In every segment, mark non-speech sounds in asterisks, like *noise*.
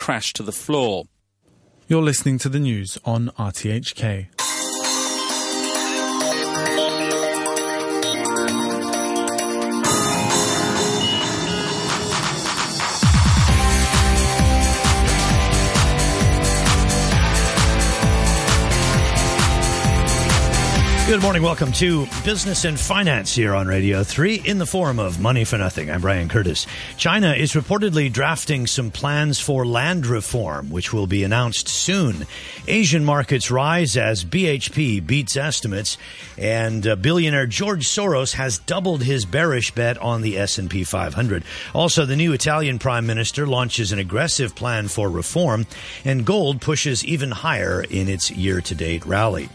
crashed to the floor. You're listening to the news on RTHK. Good morning. Welcome to Business and Finance here on Radio 3 in the form of Money for Nothing. I'm Brian Curtis. China is reportedly drafting some plans for land reform, which will be announced soon. Asian markets rise as BHP beats estimates, and uh, billionaire George Soros has doubled his bearish bet on the S&P 500. Also, the new Italian prime minister launches an aggressive plan for reform, and gold pushes even higher in its year-to-date rally.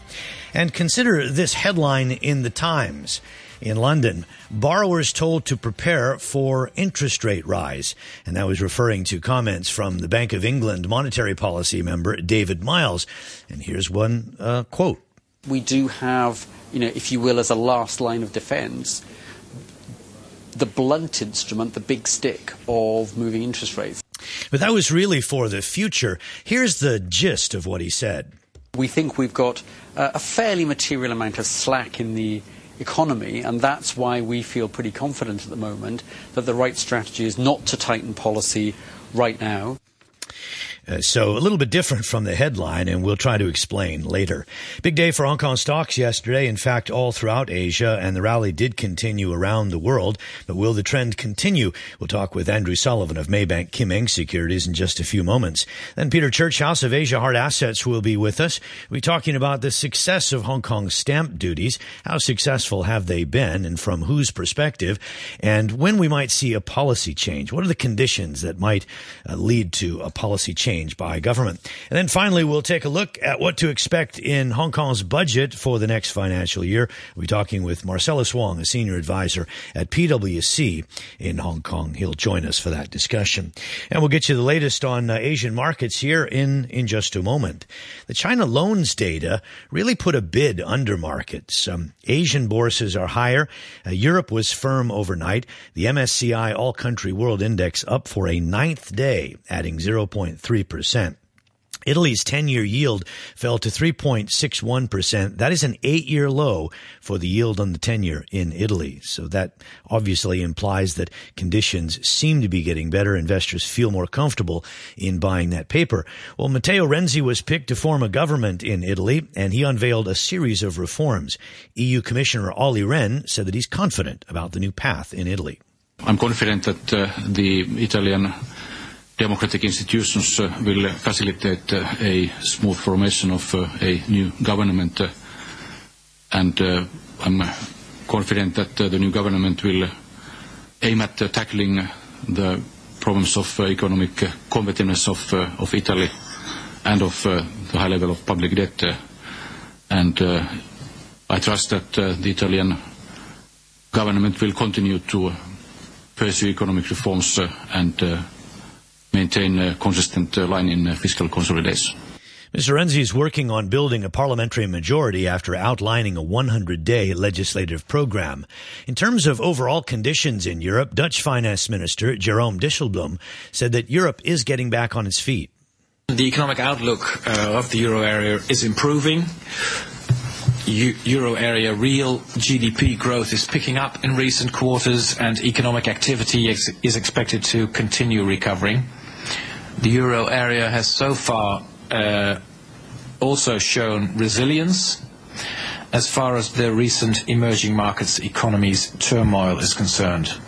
And consider this headline in the Times. In London, borrowers told to prepare for interest rate rise. And that was referring to comments from the Bank of England monetary policy member David Miles. And here's one uh, quote. We do have, you know, if you will, as a last line of defense, the blunt instrument, the big stick of moving interest rates. But that was really for the future. Here's the gist of what he said. We think we've got uh, a fairly material amount of slack in the economy, and that's why we feel pretty confident at the moment that the right strategy is not to tighten policy right now. Uh, so a little bit different from the headline, and we'll try to explain later. Big day for Hong Kong stocks yesterday. In fact, all throughout Asia, and the rally did continue around the world. But will the trend continue? We'll talk with Andrew Sullivan of Maybank Kim Eng Securities in just a few moments. Then Peter Churchouse of Asia Hard Assets will be with us. We'll be talking about the success of Hong Kong stamp duties. How successful have they been, and from whose perspective? And when we might see a policy change. What are the conditions that might uh, lead to a policy change? Change by government. And then finally, we'll take a look at what to expect in Hong Kong's budget for the next financial year. We'll be talking with Marcellus Wong, a senior advisor at PwC in Hong Kong. He'll join us for that discussion. And we'll get you the latest on uh, Asian markets here in, in just a moment. The China loans data really put a bid under markets. Um, Asian bourses are higher. Uh, Europe was firm overnight. The MSCI All Country World Index up for a ninth day, adding 0.3 percent Italy's 10 year yield fell to 3.61%. That is an eight year low for the yield on the 10 year in Italy. So that obviously implies that conditions seem to be getting better. Investors feel more comfortable in buying that paper. Well, Matteo Renzi was picked to form a government in Italy and he unveiled a series of reforms. EU Commissioner Olli Rehn said that he's confident about the new path in Italy. I'm confident that uh, the Italian democratic institutions uh, will uh, facilitate uh, a smooth formation of uh, a new government. Uh, and uh, I'm confident that the new government will aim at tackling the problems of economic competitiveness of, of Italy and of the high level of public debt. and I trust that the Italian government will continue to pursue economic reforms and maintain a consistent uh, line in uh, fiscal consolidation. Mr. Renzi is working on building a parliamentary majority after outlining a 100-day legislative program. In terms of overall conditions in Europe, Dutch Finance Minister Jerome Dijsselbloem said that Europe is getting back on its feet. The economic outlook uh, of the euro area is improving. Euro area real GDP growth is picking up in recent quarters and economic activity is, is expected to continue recovering. The euro area has so far uh, also shown resilience as far as the recent emerging markets economies turmoil is concerned.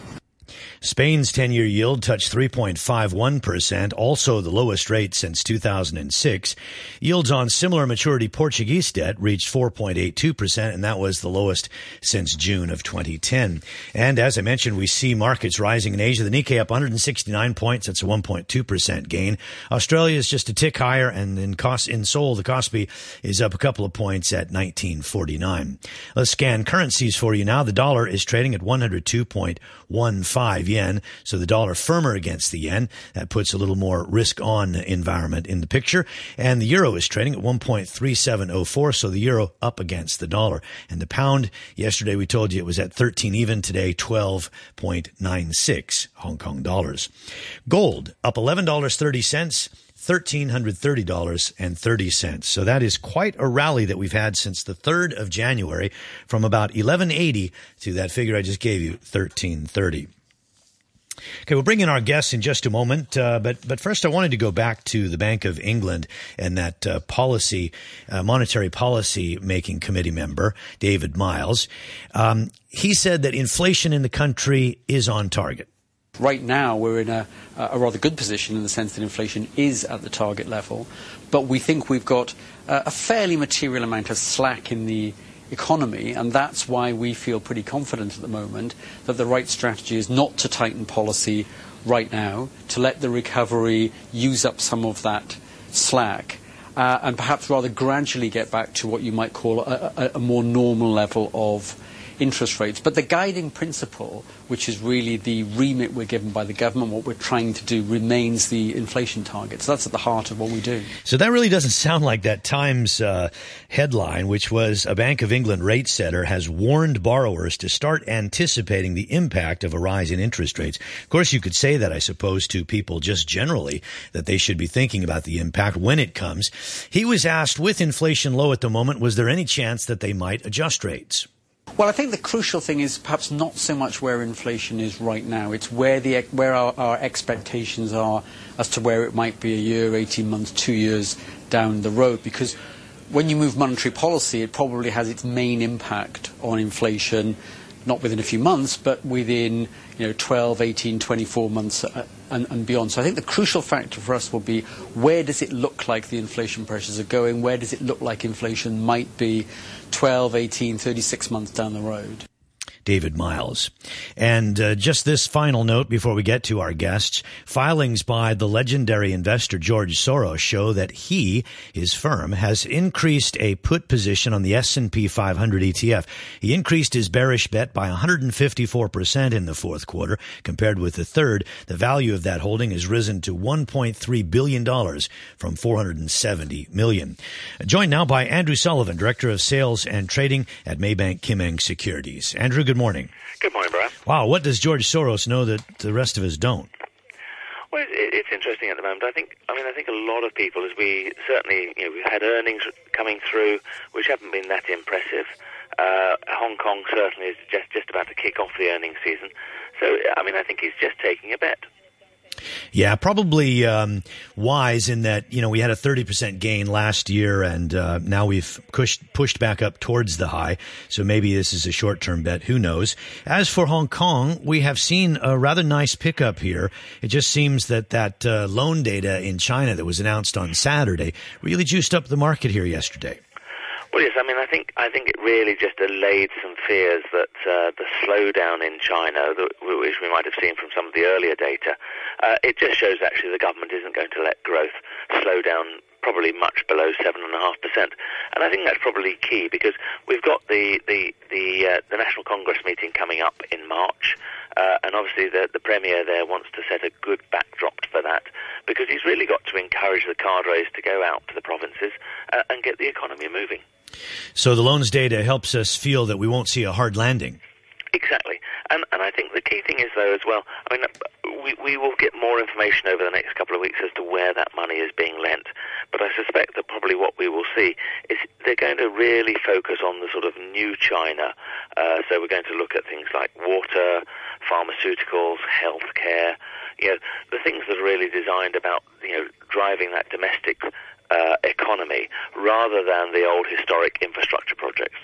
Spain's 10 year yield touched 3.51%, also the lowest rate since 2006. Yields on similar maturity Portuguese debt reached 4.82%, and that was the lowest since June of 2010. And as I mentioned, we see markets rising in Asia. The Nikkei up 169 points. That's a 1.2% gain. Australia is just a tick higher, and in, cost, in Seoul, the Kospi is up a couple of points at 1949. Let's scan currencies for you now. The dollar is trading at 102.15 yen. So the dollar firmer against the yen. That puts a little more risk on environment in the picture. And the euro is trading at 1.3704. So the euro up against the dollar. And the pound, yesterday we told you it was at 13 even. Today, 12.96 Hong Kong dollars. Gold up $11.30 $1,330.30. So that is quite a rally that we've had since the 3rd of January from about 1180 to that figure I just gave you, 1330. Okay, we'll bring in our guests in just a moment, uh, but but first I wanted to go back to the Bank of England and that uh, policy, uh, monetary policy making committee member David Miles. Um, he said that inflation in the country is on target. Right now, we're in a, a, rather good position in the sense that inflation is at the target level, but we think we've got a fairly material amount of slack in the economy, and that's why we feel pretty confident at the moment that the right strategy is not to tighten policy right now, to let the recovery use up some of that slack, uh, and perhaps rather gradually get back to what you might call a, a, a more normal level of interest rates. But the guiding principle, which is really the remit we're given by the government, what we're trying to do, remains the inflation target. So that's at the heart of what we do. So that really doesn't sound like that Times uh, headline, which was a Bank of England rate setter has warned borrowers to start anticipating the impact of a rise in interest rates. Of course, you could say that, I suppose, to people just generally, that they should be thinking about the impact when it comes. He was asked, with inflation low at the moment, was there any chance that they might adjust rates? Well, I think the crucial thing is perhaps not so much where inflation is right now. It's where the where our, our, expectations are as to where it might be a year, 18 months, two years down the road. Because when you move monetary policy, it probably has its main impact on inflation, not within a few months, but within you know 12, 18, 24 months uh, and, and, beyond. So I think the crucial factor for us will be where does it look like the inflation pressures are going? Where does it look like inflation might be 12, 18, 36 months down the road? David Miles. And uh, just this final note before we get to our guests, filings by the legendary investor George Soros show that he, his firm, has increased a put position on the S&P 500 ETF. He increased his bearish bet by 154% in the fourth quarter compared with the third. The value of that holding has risen to 1.3 billion dollars from $470 million. Joined now by Andrew Sullivan, Director of Sales and Trading at Maybank Kim Eng Securities. Andrew, good morning. Good morning, Brad. Wow, what does George Soros know that the rest of us don't? Well, it's interesting at the moment. I think, I mean, I think a lot of people, as we certainly, you know, we've had earnings coming through which haven't been that impressive. Uh, Hong Kong certainly is just just about to kick off the earnings season. So, I mean, I think he's just taking a bet. Yeah, probably um, wise in that you know we had a thirty percent gain last year, and uh, now we've pushed pushed back up towards the high. So maybe this is a short term bet. Who knows? As for Hong Kong, we have seen a rather nice pickup here. It just seems that that uh, loan data in China that was announced on Saturday really juiced up the market here yesterday. Well, yes. I mean, I think I think it really just allayed some fears that uh, the slowdown in China, that, which we might have seen from some of the earlier data, uh, it just shows actually the government isn't going to let growth slow down probably much below seven and a half percent. And I think that's probably key because we've got the the the, uh, the National Congress meeting coming up in March. Uh, and obviously, the, the Premier there wants to set a good backdrop for that because he's really got to encourage the cadres to go out to the provinces uh, and get the economy moving. So the loans data helps us feel that we won't see a hard landing. Exactly. And, and I think the key thing is, though, as well, I mean, we, we will get more information over the next couple of weeks as to where that money is being lent. But I suspect that probably what we will see is they're going to really focus on the sort of new China. Uh, so we're going to look at things like water, pharmaceuticals, healthcare, you know, the things that are really designed about, you know, driving that domestic uh, economy rather than the old historic infrastructure projects.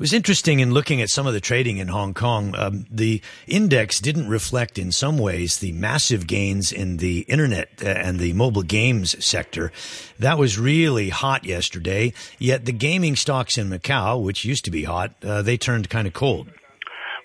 It was interesting in looking at some of the trading in Hong Kong. Um, the index didn't reflect, in some ways, the massive gains in the internet uh, and the mobile games sector. That was really hot yesterday. Yet the gaming stocks in Macau, which used to be hot, uh, they turned kind of cold.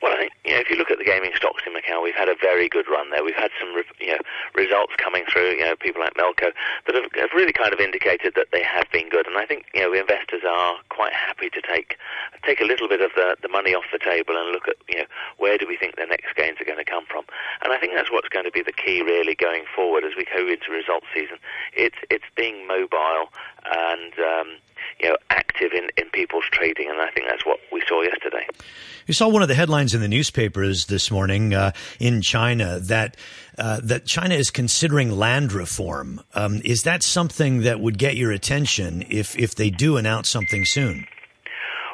Well, I think you know if you look at the gaming stocks in Macau, we've had a very good run there. We've had some you know results coming through. You know, people like Melco that have, have really kind of indicated that they have been good. And I think you know investors are quite happy to take take a little bit of the the money off the table and look at you know where do we think the next gains are going to come from. And I think that's what's going to be the key really going forward as we go into results season. It's it's being mobile and um, you know, active in, in people's trading, and I think that's what we saw yesterday. You saw one of the headlines in the newspapers this morning uh, in China that uh, that China is considering land reform. Um, is that something that would get your attention if if they do announce something soon?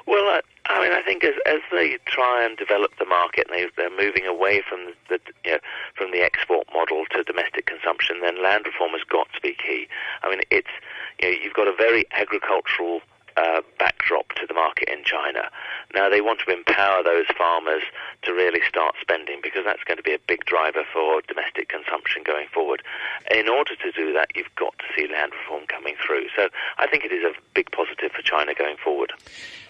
Well, uh, I mean, I think as as they try and develop the market, they, they're moving away from the you know from the export model to domestic consumption, then land reform has got to be key. I mean, it's you know you've got a very agricultural uh, backdrop to the market in China. Now they want to empower those farmers to really start spending because that's going to be a big driver for domestic consumption going forward. In order to do that, you've got to see land reform coming through. So I think it is a big positive for China going forward.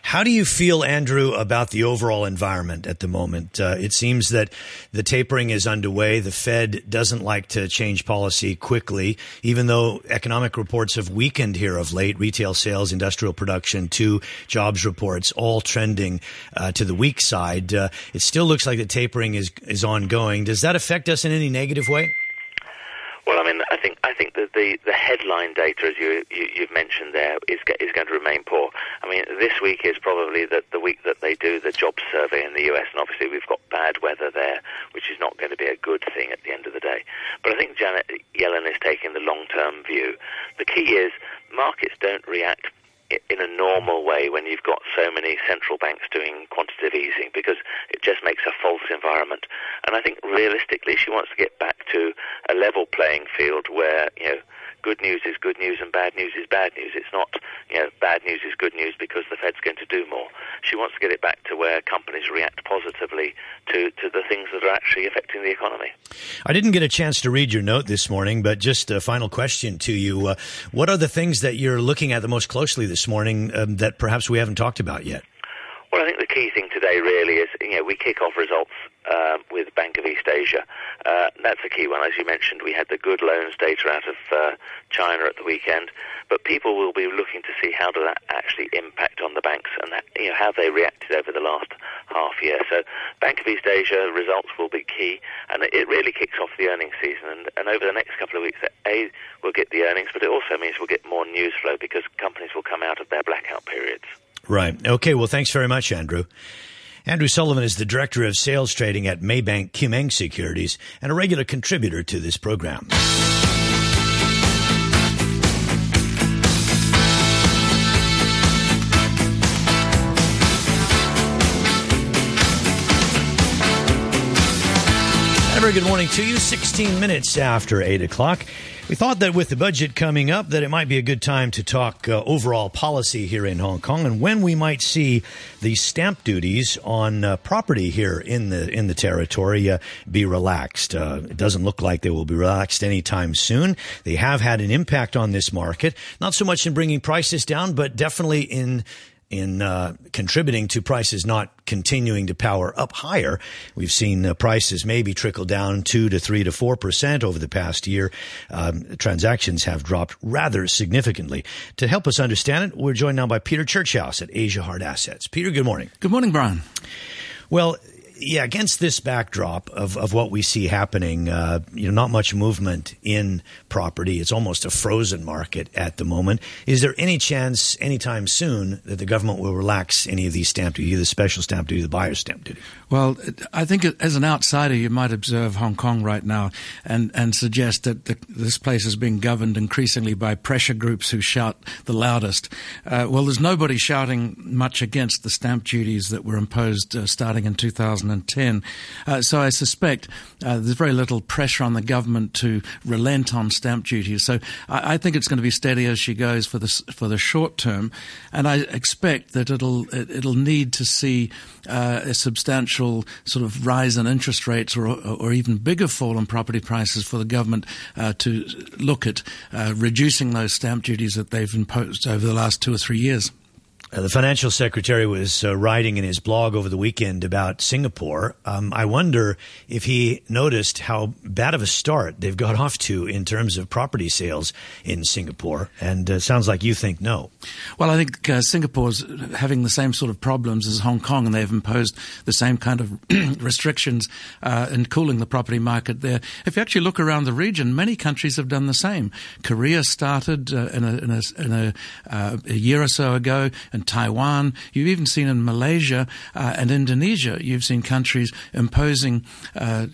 How do you feel, Andrew, about the overall environment at the moment? Uh, it seems that the tapering is underway. The Fed doesn't like to change policy quickly, even though economic reports have weakened here of late. Retail sales, industrial production, two jobs reports, all trending uh, to the weak side. Uh, it still looks like the tapering is is ongoing. Does that affect us in any negative way? Well, I mean, I think I think that the, the headline data, as you, you have mentioned there, is is going to remain poor. I mean, this week is probably the the week that they do the jobs survey in the U.S. and obviously we've got bad weather there, which is not going to be a good thing at the end of the day. But I think Janet Yellen is taking the long term view. The key is markets don't react in a normal way when you've got so many central banks doing quantitative easing because it just makes a false environment. And I think realistically, she wants to get back to a level playing field where you know good news is good news and bad news is bad news. It's not, you know, bad news is good news because the Fed's going to do more. She wants to get it back to where companies react positively to, to the things that are actually affecting the economy. I didn't get a chance to read your note this morning, but just a final question to you. Uh, what are the things that you're looking at the most closely this morning um, that perhaps we haven't talked about yet? Well, I think the key thing today really is, you know, we kick off results um, with Bank of East Asia. Uh, that's a key one. As you mentioned, we had the good loans data out of uh, China at the weekend, but people will be looking to see how does that actually impact on the banks and that, you know, how they reacted over the last half year. So Bank of East Asia results will be key, and it really kicks off the earnings season. And, and over the next couple of weeks, A, we'll get the earnings, but it also means we'll get more news flow because companies will come out of their blackout periods. Right. Okay. Well, thanks very much, Andrew. Andrew Sullivan is the Director of Sales Trading at Maybank Kim Eng Securities and a regular contributor to this program. Very good morning to you. 16 minutes after 8 o'clock. We thought that with the budget coming up, that it might be a good time to talk uh, overall policy here in Hong Kong and when we might see the stamp duties on uh, property here in the in the territory uh, be relaxed. Uh, it doesn't look like they will be relaxed anytime soon. They have had an impact on this market, not so much in bringing prices down, but definitely in in uh, contributing to prices not continuing to power up higher. We've seen uh, prices maybe trickle down two to three to four percent over the past year. Um, transactions have dropped rather significantly. To help us understand it, we're joined now by Peter Churchouse at Asia Hard Assets. Peter, good morning. Good morning, Brian. Well, yeah, against this backdrop of, of what we see happening, uh, you know, not much movement in property. It's almost a frozen market at the moment. Is there any chance anytime soon that the government will relax any of these stamp duty, the special stamp duty, the buyer's stamp duty? Well, I think as an outsider, you might observe Hong Kong right now and, and suggest that the, this place is being governed increasingly by pressure groups who shout the loudest. Uh, well, there's nobody shouting much against the stamp duties that were imposed uh, starting in 2010. Uh, so I suspect uh, there's very little pressure on the government to relent on stamp duties. So I, I, think it's going to be steady as she goes for the for the short term, and I expect that it'll it, will need to see uh, a substantial sort of rise in interest rates or, or even bigger fall in property prices for the government uh, to look at uh, reducing those stamp duties that they've imposed over the last two or three years. Uh, the financial secretary was uh, writing in his blog over the weekend about Singapore. Um, I wonder if he noticed how bad of a start they've got *laughs* off to in terms of property sales in Singapore. And uh, sounds like you think no. Well, I think uh, Singapore's having the same sort of problems as Hong Kong, and they've imposed the same kind of *clears throat* restrictions uh, in cooling the property market there. If you actually look around the region, many countries have done the same. Korea started uh, in, a, in, a, in a, a year or so ago. And Taiwan. You've even seen in Malaysia uh, and Indonesia, you've seen countries imposing uh,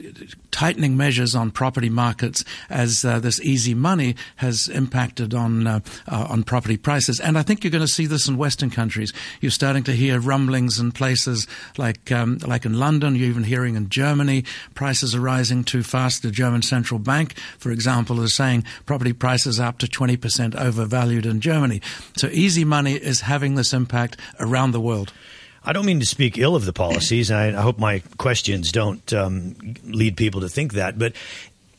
tightening measures on property markets as uh, this easy money has impacted on uh, uh, on property prices. And I think you're going to see this in Western countries. You're starting to hear rumblings in places like um, like in London. You're even hearing in Germany prices are rising too fast. The German central bank, for example, is saying property prices are up to 20% overvalued in Germany. So easy money is having this impact around the world. I don't mean to speak ill of the policies. I, I hope my questions don't um, lead people to think that. But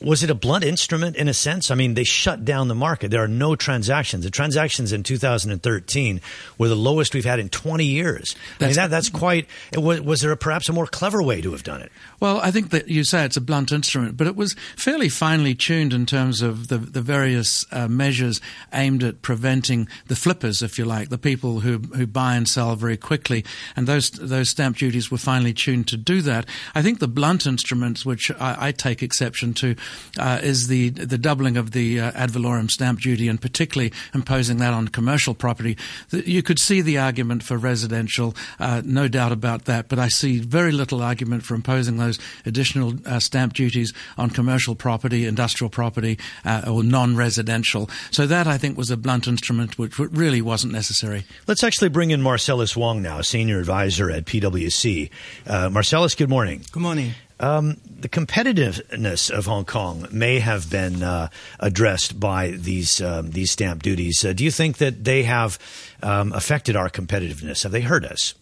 was it a blunt instrument in a sense? I mean, they shut down the market. There are no transactions. The transactions in 2013 were the lowest we've had in 20 years. That's, I mean, that, that's quite. Was, was, there a, perhaps a more clever way to have done it? Well, I think that you say it's a blunt instrument, but it was fairly finely tuned in terms of the, the various uh, measures aimed at preventing the flippers, if you like, the people who who buy and sell very quickly. And those those stamp duties were finely tuned to do that. I think the blunt instruments, which I, I take exception to uh, is the the doubling of the uh, ad valorem stamp duty, and particularly imposing that on commercial property. You could see the argument for residential, uh, no doubt about that, but I see very little argument for imposing those additional uh, stamp duties on commercial property, industrial property, uh, or non-residential. So that I think was a blunt instrument, which really wasn't necessary. Let's actually bring in Marcellus Wong now, senior advisor at PwC. Uh, Marcellus, good morning. Good morning. Um, the competitiveness of Hong Kong may have been uh, addressed by these um, these stamp duties. Uh, do you think that they have um, affected our competitiveness? Have they hurt us?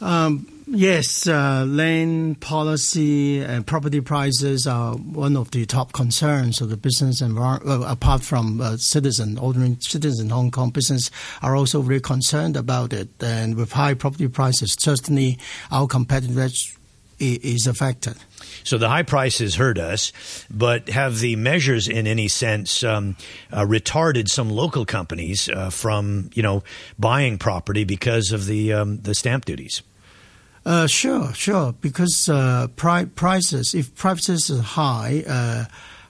Um, yes, uh, land policy and property prices are one of the top concerns of the business environment. Apart from uh, citizens, ordinary citizens in Hong Kong, business are also very concerned about it. And with high property prices, certainly our competitiveness is affected. So the high prices hurt us, but have the measures in any sense um, uh, retarded some local companies uh, from you know buying property because of the um, the stamp duties? Uh, sure, sure. Because uh, pri- prices, if prices are high, uh,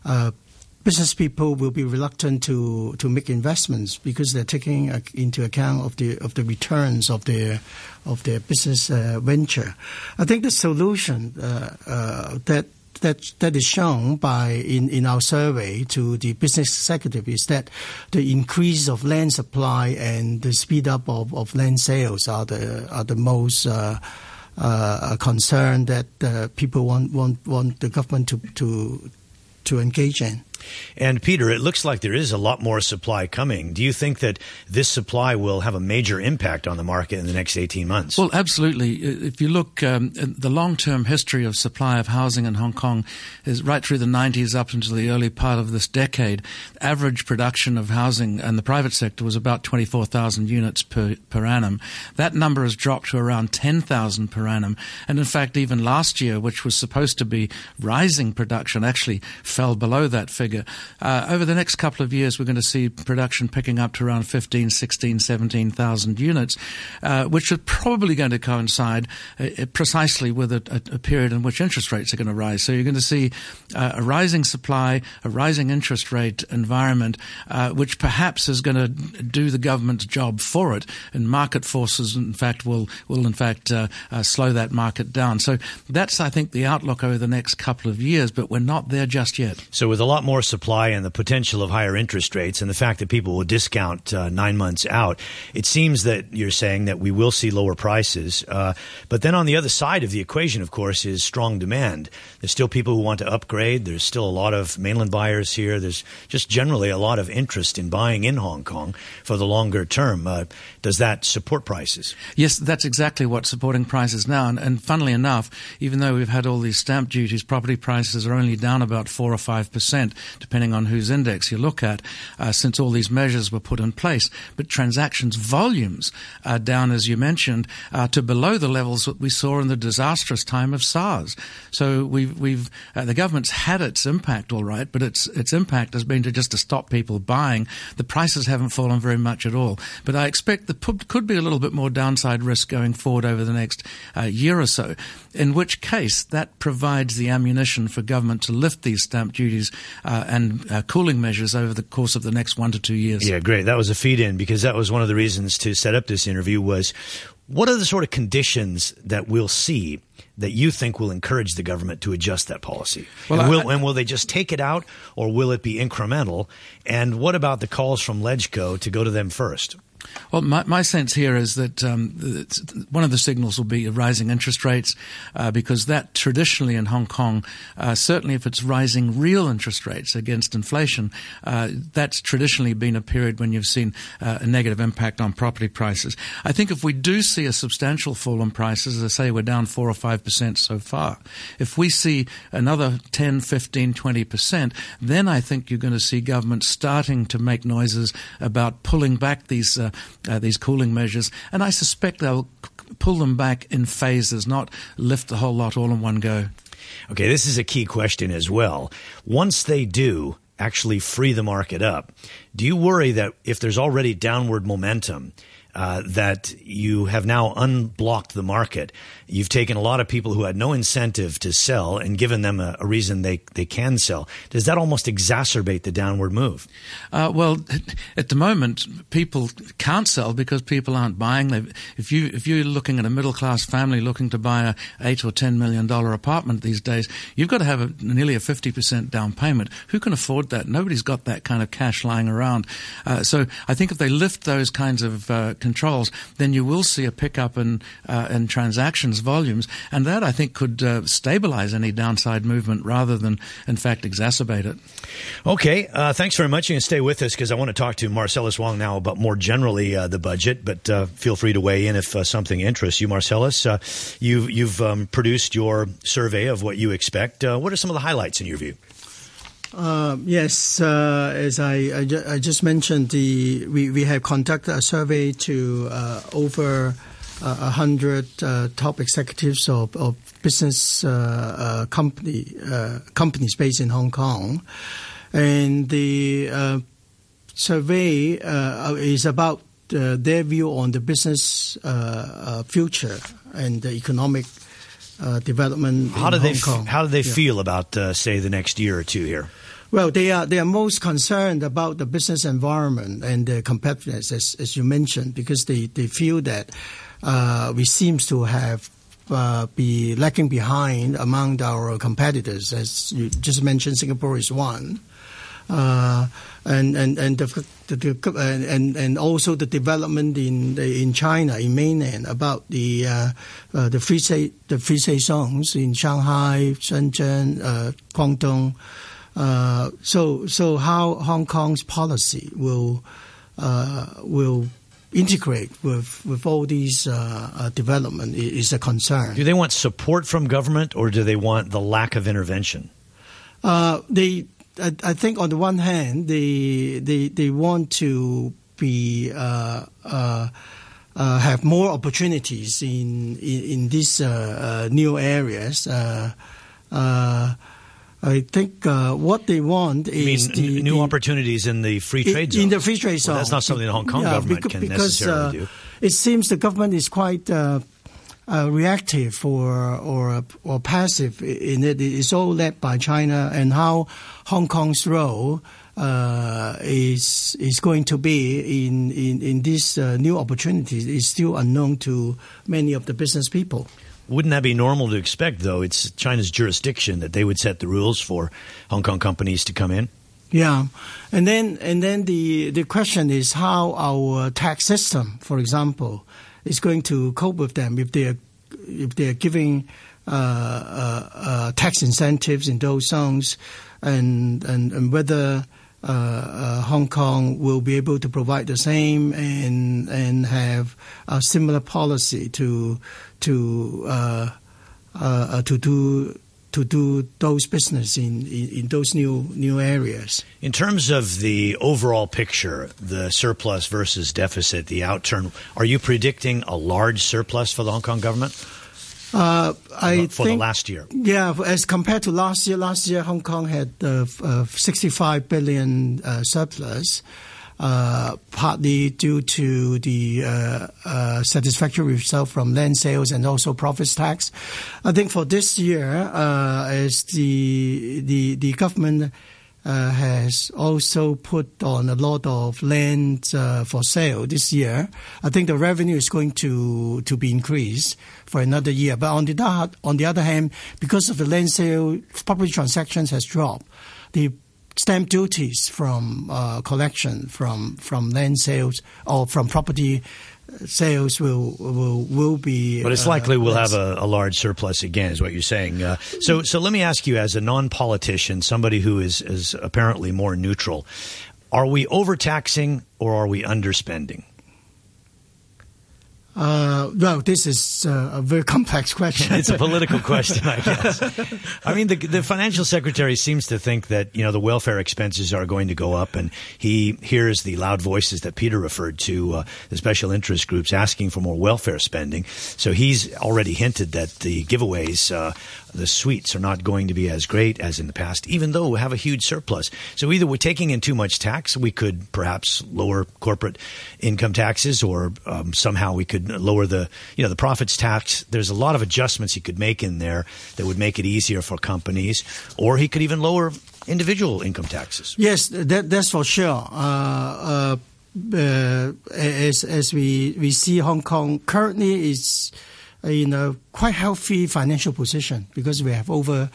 uh, business people will be reluctant to, to make investments because they're taking into account of the of the returns of their of their business uh, venture. I think the solution uh, uh, that that that is shown by in, in our survey to the business executive is that the increase of land supply and the speed up of, of land sales are the are the most uh, uh, concern that uh, people want want want the government to to to engage in. And Peter, it looks like there is a lot more supply coming. Do you think that this supply will have a major impact on the market in the next 18 months? Well, absolutely. If you look, um, the long-term history of supply of housing in Hong Kong is right through the 90s up into the early part of this decade. Average production of housing in the private sector was about 24,000 units per, per annum. That number has dropped to around 10,000 per annum. And in fact, even last year, which was supposed to be rising production, actually fell below that figure figure. Uh, over the next couple of years, we're going to see production picking up to around 15, 16, 17,000 units, uh, which are probably going to coincide uh, precisely with a, a, period in which interest rates are going to rise. So you're going to see uh, a rising supply, a rising interest rate environment, uh, which perhaps is going to do the government's job for it, and market forces, in fact, will will in fact uh, slow that market down. So that's, I think, the outlook over the next couple of years, but we're not there just yet. So with a lot more supply and the potential of higher interest rates and the fact that people will discount uh, nine months out, it seems that you're saying that we will see lower prices. Uh, but then on the other side of the equation, of course, is strong demand. There's still people who want to upgrade. There's still a lot of mainland buyers here. There's just generally a lot of interest in buying in Hong Kong for the longer term. Uh, does that support prices? Yes, that's exactly what's supporting prices now. And, and funnily enough, even though we've had all these stamp duties, property prices are only down about four or five percent depending on whose index you look at, uh, since all these measures were put in place. But transactions volumes are down, as you mentioned, uh, to below the levels that we saw in the disastrous time of SARS. So we've, we've uh, the government's had its impact, all right, but its its impact has been to just to stop people buying. The prices haven't fallen very much at all. But I expect there could be a little bit more downside risk going forward over the next uh, year or so. In which case, that provides the ammunition for government to lift these stamp duties uh, and uh, cooling measures over the course of the next one to two years. Yeah, great. That was a feed in because that was one of the reasons to set up this interview was what are the sort of conditions that we'll see that you think will encourage the government to adjust that policy? Well, and, will, I, and will they just take it out or will it be incremental? And what about the calls from LegCo to go to them first? Well, my, my sense here is that um, one of the signals will be rising interest rates uh, because that traditionally in Hong Kong, uh, certainly if it's rising real interest rates against inflation, uh, that's traditionally been a period when you've seen uh, a negative impact on property prices. I think if we do see a substantial fall in prices, as I say, we're down 4 or 5% so far. If we see another 10, 15, 20%, then I think you're going to see government starting to make noises about pulling back these uh, uh, these cooling measures, and I suspect they'll pull them back in phases, not lift the whole lot all in one go. Okay, this is a key question as well. Once they do actually free the market up, do you worry that if there's already downward momentum, uh, that you have now unblocked the market. You've taken a lot of people who had no incentive to sell and given them a, a reason they, they can sell. Does that almost exacerbate the downward move? Uh, well, *laughs* at the moment, people can't sell because people aren't buying. They've, if you if you're looking at a middle class family looking to buy a eight or ten million dollar apartment these days, you've got to have a, nearly a fifty percent down payment. Who can afford that? Nobody's got that kind of cash lying around. Uh, so I think if they lift those kinds of uh, controls, then you will see a pickup in uh, in transactions volumes, and that I think could uh, stabilize any downside movement rather than, in fact, exacerbate it. Okay, uh, thanks very much. You can stay with us because I want to talk to Marcellus Wong now about more generally uh, the budget. But uh, feel free to weigh in if uh, something interests you, Marcellus. you've you've um, produced your survey of what you expect. what are some of the highlights in your view? Uh, yes, uh, as I, I, ju- I, just mentioned, the we, we have conducted a survey to uh, over uh, a hundred uh, top executives of, of business uh, company companies based in Hong Kong, and the survey is about their view on the business future and the economic development. How do Hong they Kong. how do they yeah. feel about say the next year or two here? Well, they are they are most concerned about the business environment and the competitiveness, as, as you mentioned, because they, they feel that uh, we seems to have uh, be lagging behind among our competitors. As you just mentioned, Singapore is one. Uh, and and and the, the, and and also the development in in China in mainland about the uh, uh, the free trade the free trade zones in Shanghai, Shenzhen, uh, Guangdong. Uh, so, so how Hong Kong's policy will uh, will integrate with with all these uh, uh development is a concern. Do they want support from government, or do they want the lack of intervention? Uh, they, I, I, think, on the one hand, they they they want to be. have more opportunities in in, in these new areas. I think uh, what they want is the, new the, opportunities in the free trade zone. In the free trade zone, well, that's not something the Hong Kong yeah, government because, can because, necessarily uh, do. It seems the government is quite uh, uh, reactive or or or passive in it. It's all led by China, and how Hong Kong's role. Uh, is is going to be in in in these uh, new opportunities is still unknown to many of the business people. Wouldn't that be normal to expect, though? It's China's jurisdiction that they would set the rules for Hong Kong companies to come in. Yeah, and then and then the the question is how our tax system, for example, is going to cope with them if they are if they are giving uh, uh, uh, tax incentives in those zones, and and, and whether. Uh, uh, Hong Kong will be able to provide the same and and have a similar policy to to uh, to do to do those business in, in, in, those new new areas. In terms of the overall picture, the surplus versus deficit, the outturn, are you predicting a large surplus for the Hong Kong government? Uh, I for think, the last year. Yeah, as compared to last year, last year Hong Kong had uh, uh 65 billion uh, surplus. Uh, partly due to the uh, uh, satisfactory result from land sales and also profits tax. I think for this year, uh, as the the the government uh, has also put on a lot of land uh, for sale this year. I think the revenue is going to to be increased for another year. But on the on the other hand, because of the land sale, property transactions has dropped. The stamp duties from uh, collection from from land sales or from property sales will will will be. But it's likely uh, we'll have a, a, large surplus again, is what you're saying. Uh, so so let me ask you, as a non-politician, somebody who is is apparently more neutral, are we overtaxing or are we underspending? Uh, well, this is uh, a very complex question. *laughs* it's a political *laughs* question, I guess. I mean, the, the financial secretary seems to think that you know the welfare expenses are going to go up, and he hears the loud voices that Peter referred to, uh, the special interest groups asking for more welfare spending. So he's already hinted that the giveaways uh, the sweets are not going to be as great as in the past, even though we have a huge surplus. So either we're taking in too much tax, we could perhaps lower corporate income taxes, or um, somehow we could lower the you know the profits tax. There's a lot of adjustments he could make in there that would make it easier for companies, or he could even lower individual income taxes. Yes, that, that's for sure. Uh, uh, uh, as as we we see Hong Kong currently is in a quite healthy financial position because we have over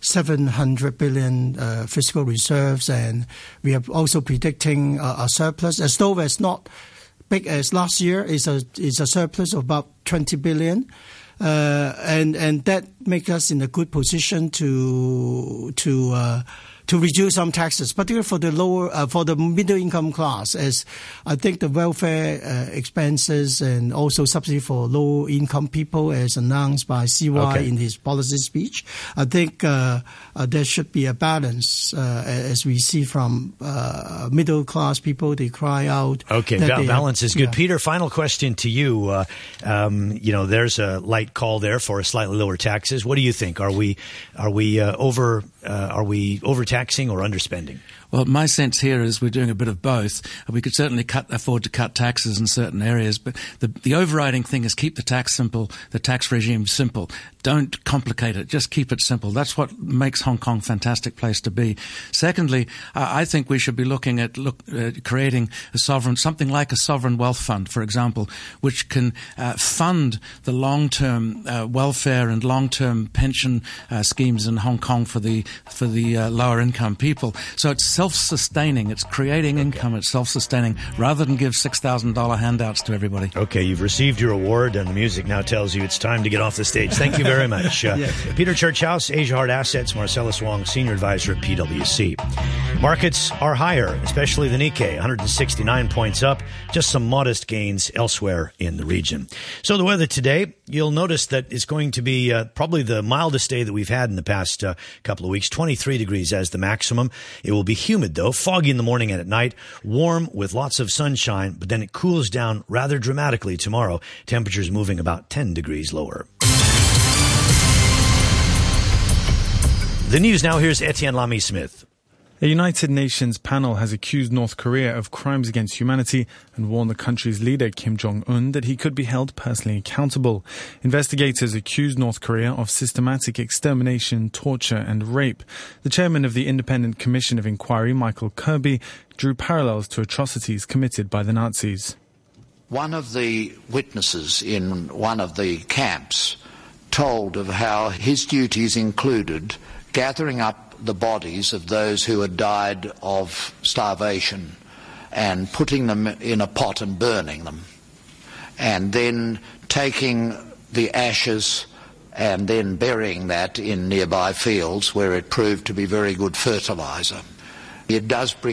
700 billion uh, fiscal reserves, and we are also predicting a, a surplus. As though it's not big as last year, it's a it's a surplus of about 20 billion. Uh, and and that makes us in a good position to to uh, to reduce some taxes, particularly for the lower, uh, for the middle income class, as I think the welfare uh, expenses and also subsidy for low income people, as announced by CY okay. in his policy speech. I think uh, uh there should be a balance, uh, as we see from uh, middle class people. They cry out. Okay, ba- balance is good. Yeah. Peter, final question to you. Um, you know, there's a light call there for slightly lower taxes. What do you think? Are we are we over Uh, are we overtaxing or underspending? Well, my sense here is we're doing a bit of both. We could certainly cut, afford to cut taxes in certain areas, but the, the overriding thing is keep the tax simple, the tax regime simple. Don't complicate it. Just keep it simple. That's what makes Hong Kong a fantastic place to be. Secondly, I think we should be looking at look, uh, creating a sovereign, something like a sovereign wealth fund, for example, which can uh, fund the long-term uh, welfare and long-term pension uh, schemes in Hong Kong for the for the uh, lower income people. So it's self-sustaining. It's creating okay. income. It's self-sustaining rather than give $6,000 handouts to everybody. Okay, you've received your award and the music now tells you it's time to get off the stage. Thank you very much. *laughs* Uh, Peter Churchouse, Asia Hard Assets, Marcellus Wong, Senior Advisor at PwC. Markets are higher, especially the Nikkei, 169 points up, just some modest gains elsewhere in the region. So the weather today, you'll notice that it's going to be uh, probably the mildest day that we've had in the past uh, couple of weeks, 23 degrees as the maximum. It will be humid though, foggy in the morning and at night, warm with lots of sunshine, but then it cools down rather dramatically tomorrow. Temperatures moving about 10 degrees lower. The news now. Here's Etienne Lamy Smith. A United Nations panel has accused North Korea of crimes against humanity and warned the country's leader Kim Jong un that he could be held personally accountable. Investigators accused North Korea of systematic extermination, torture, and rape. The chairman of the Independent Commission of Inquiry, Michael Kirby, drew parallels to atrocities committed by the Nazis. One of the witnesses in one of the camps told of how his duties included gathering up the bodies of those who had died of starvation and putting them in a pot and burning them, and then taking the ashes and then burying that in nearby fields where it proved to be very good fertilizer. It does bring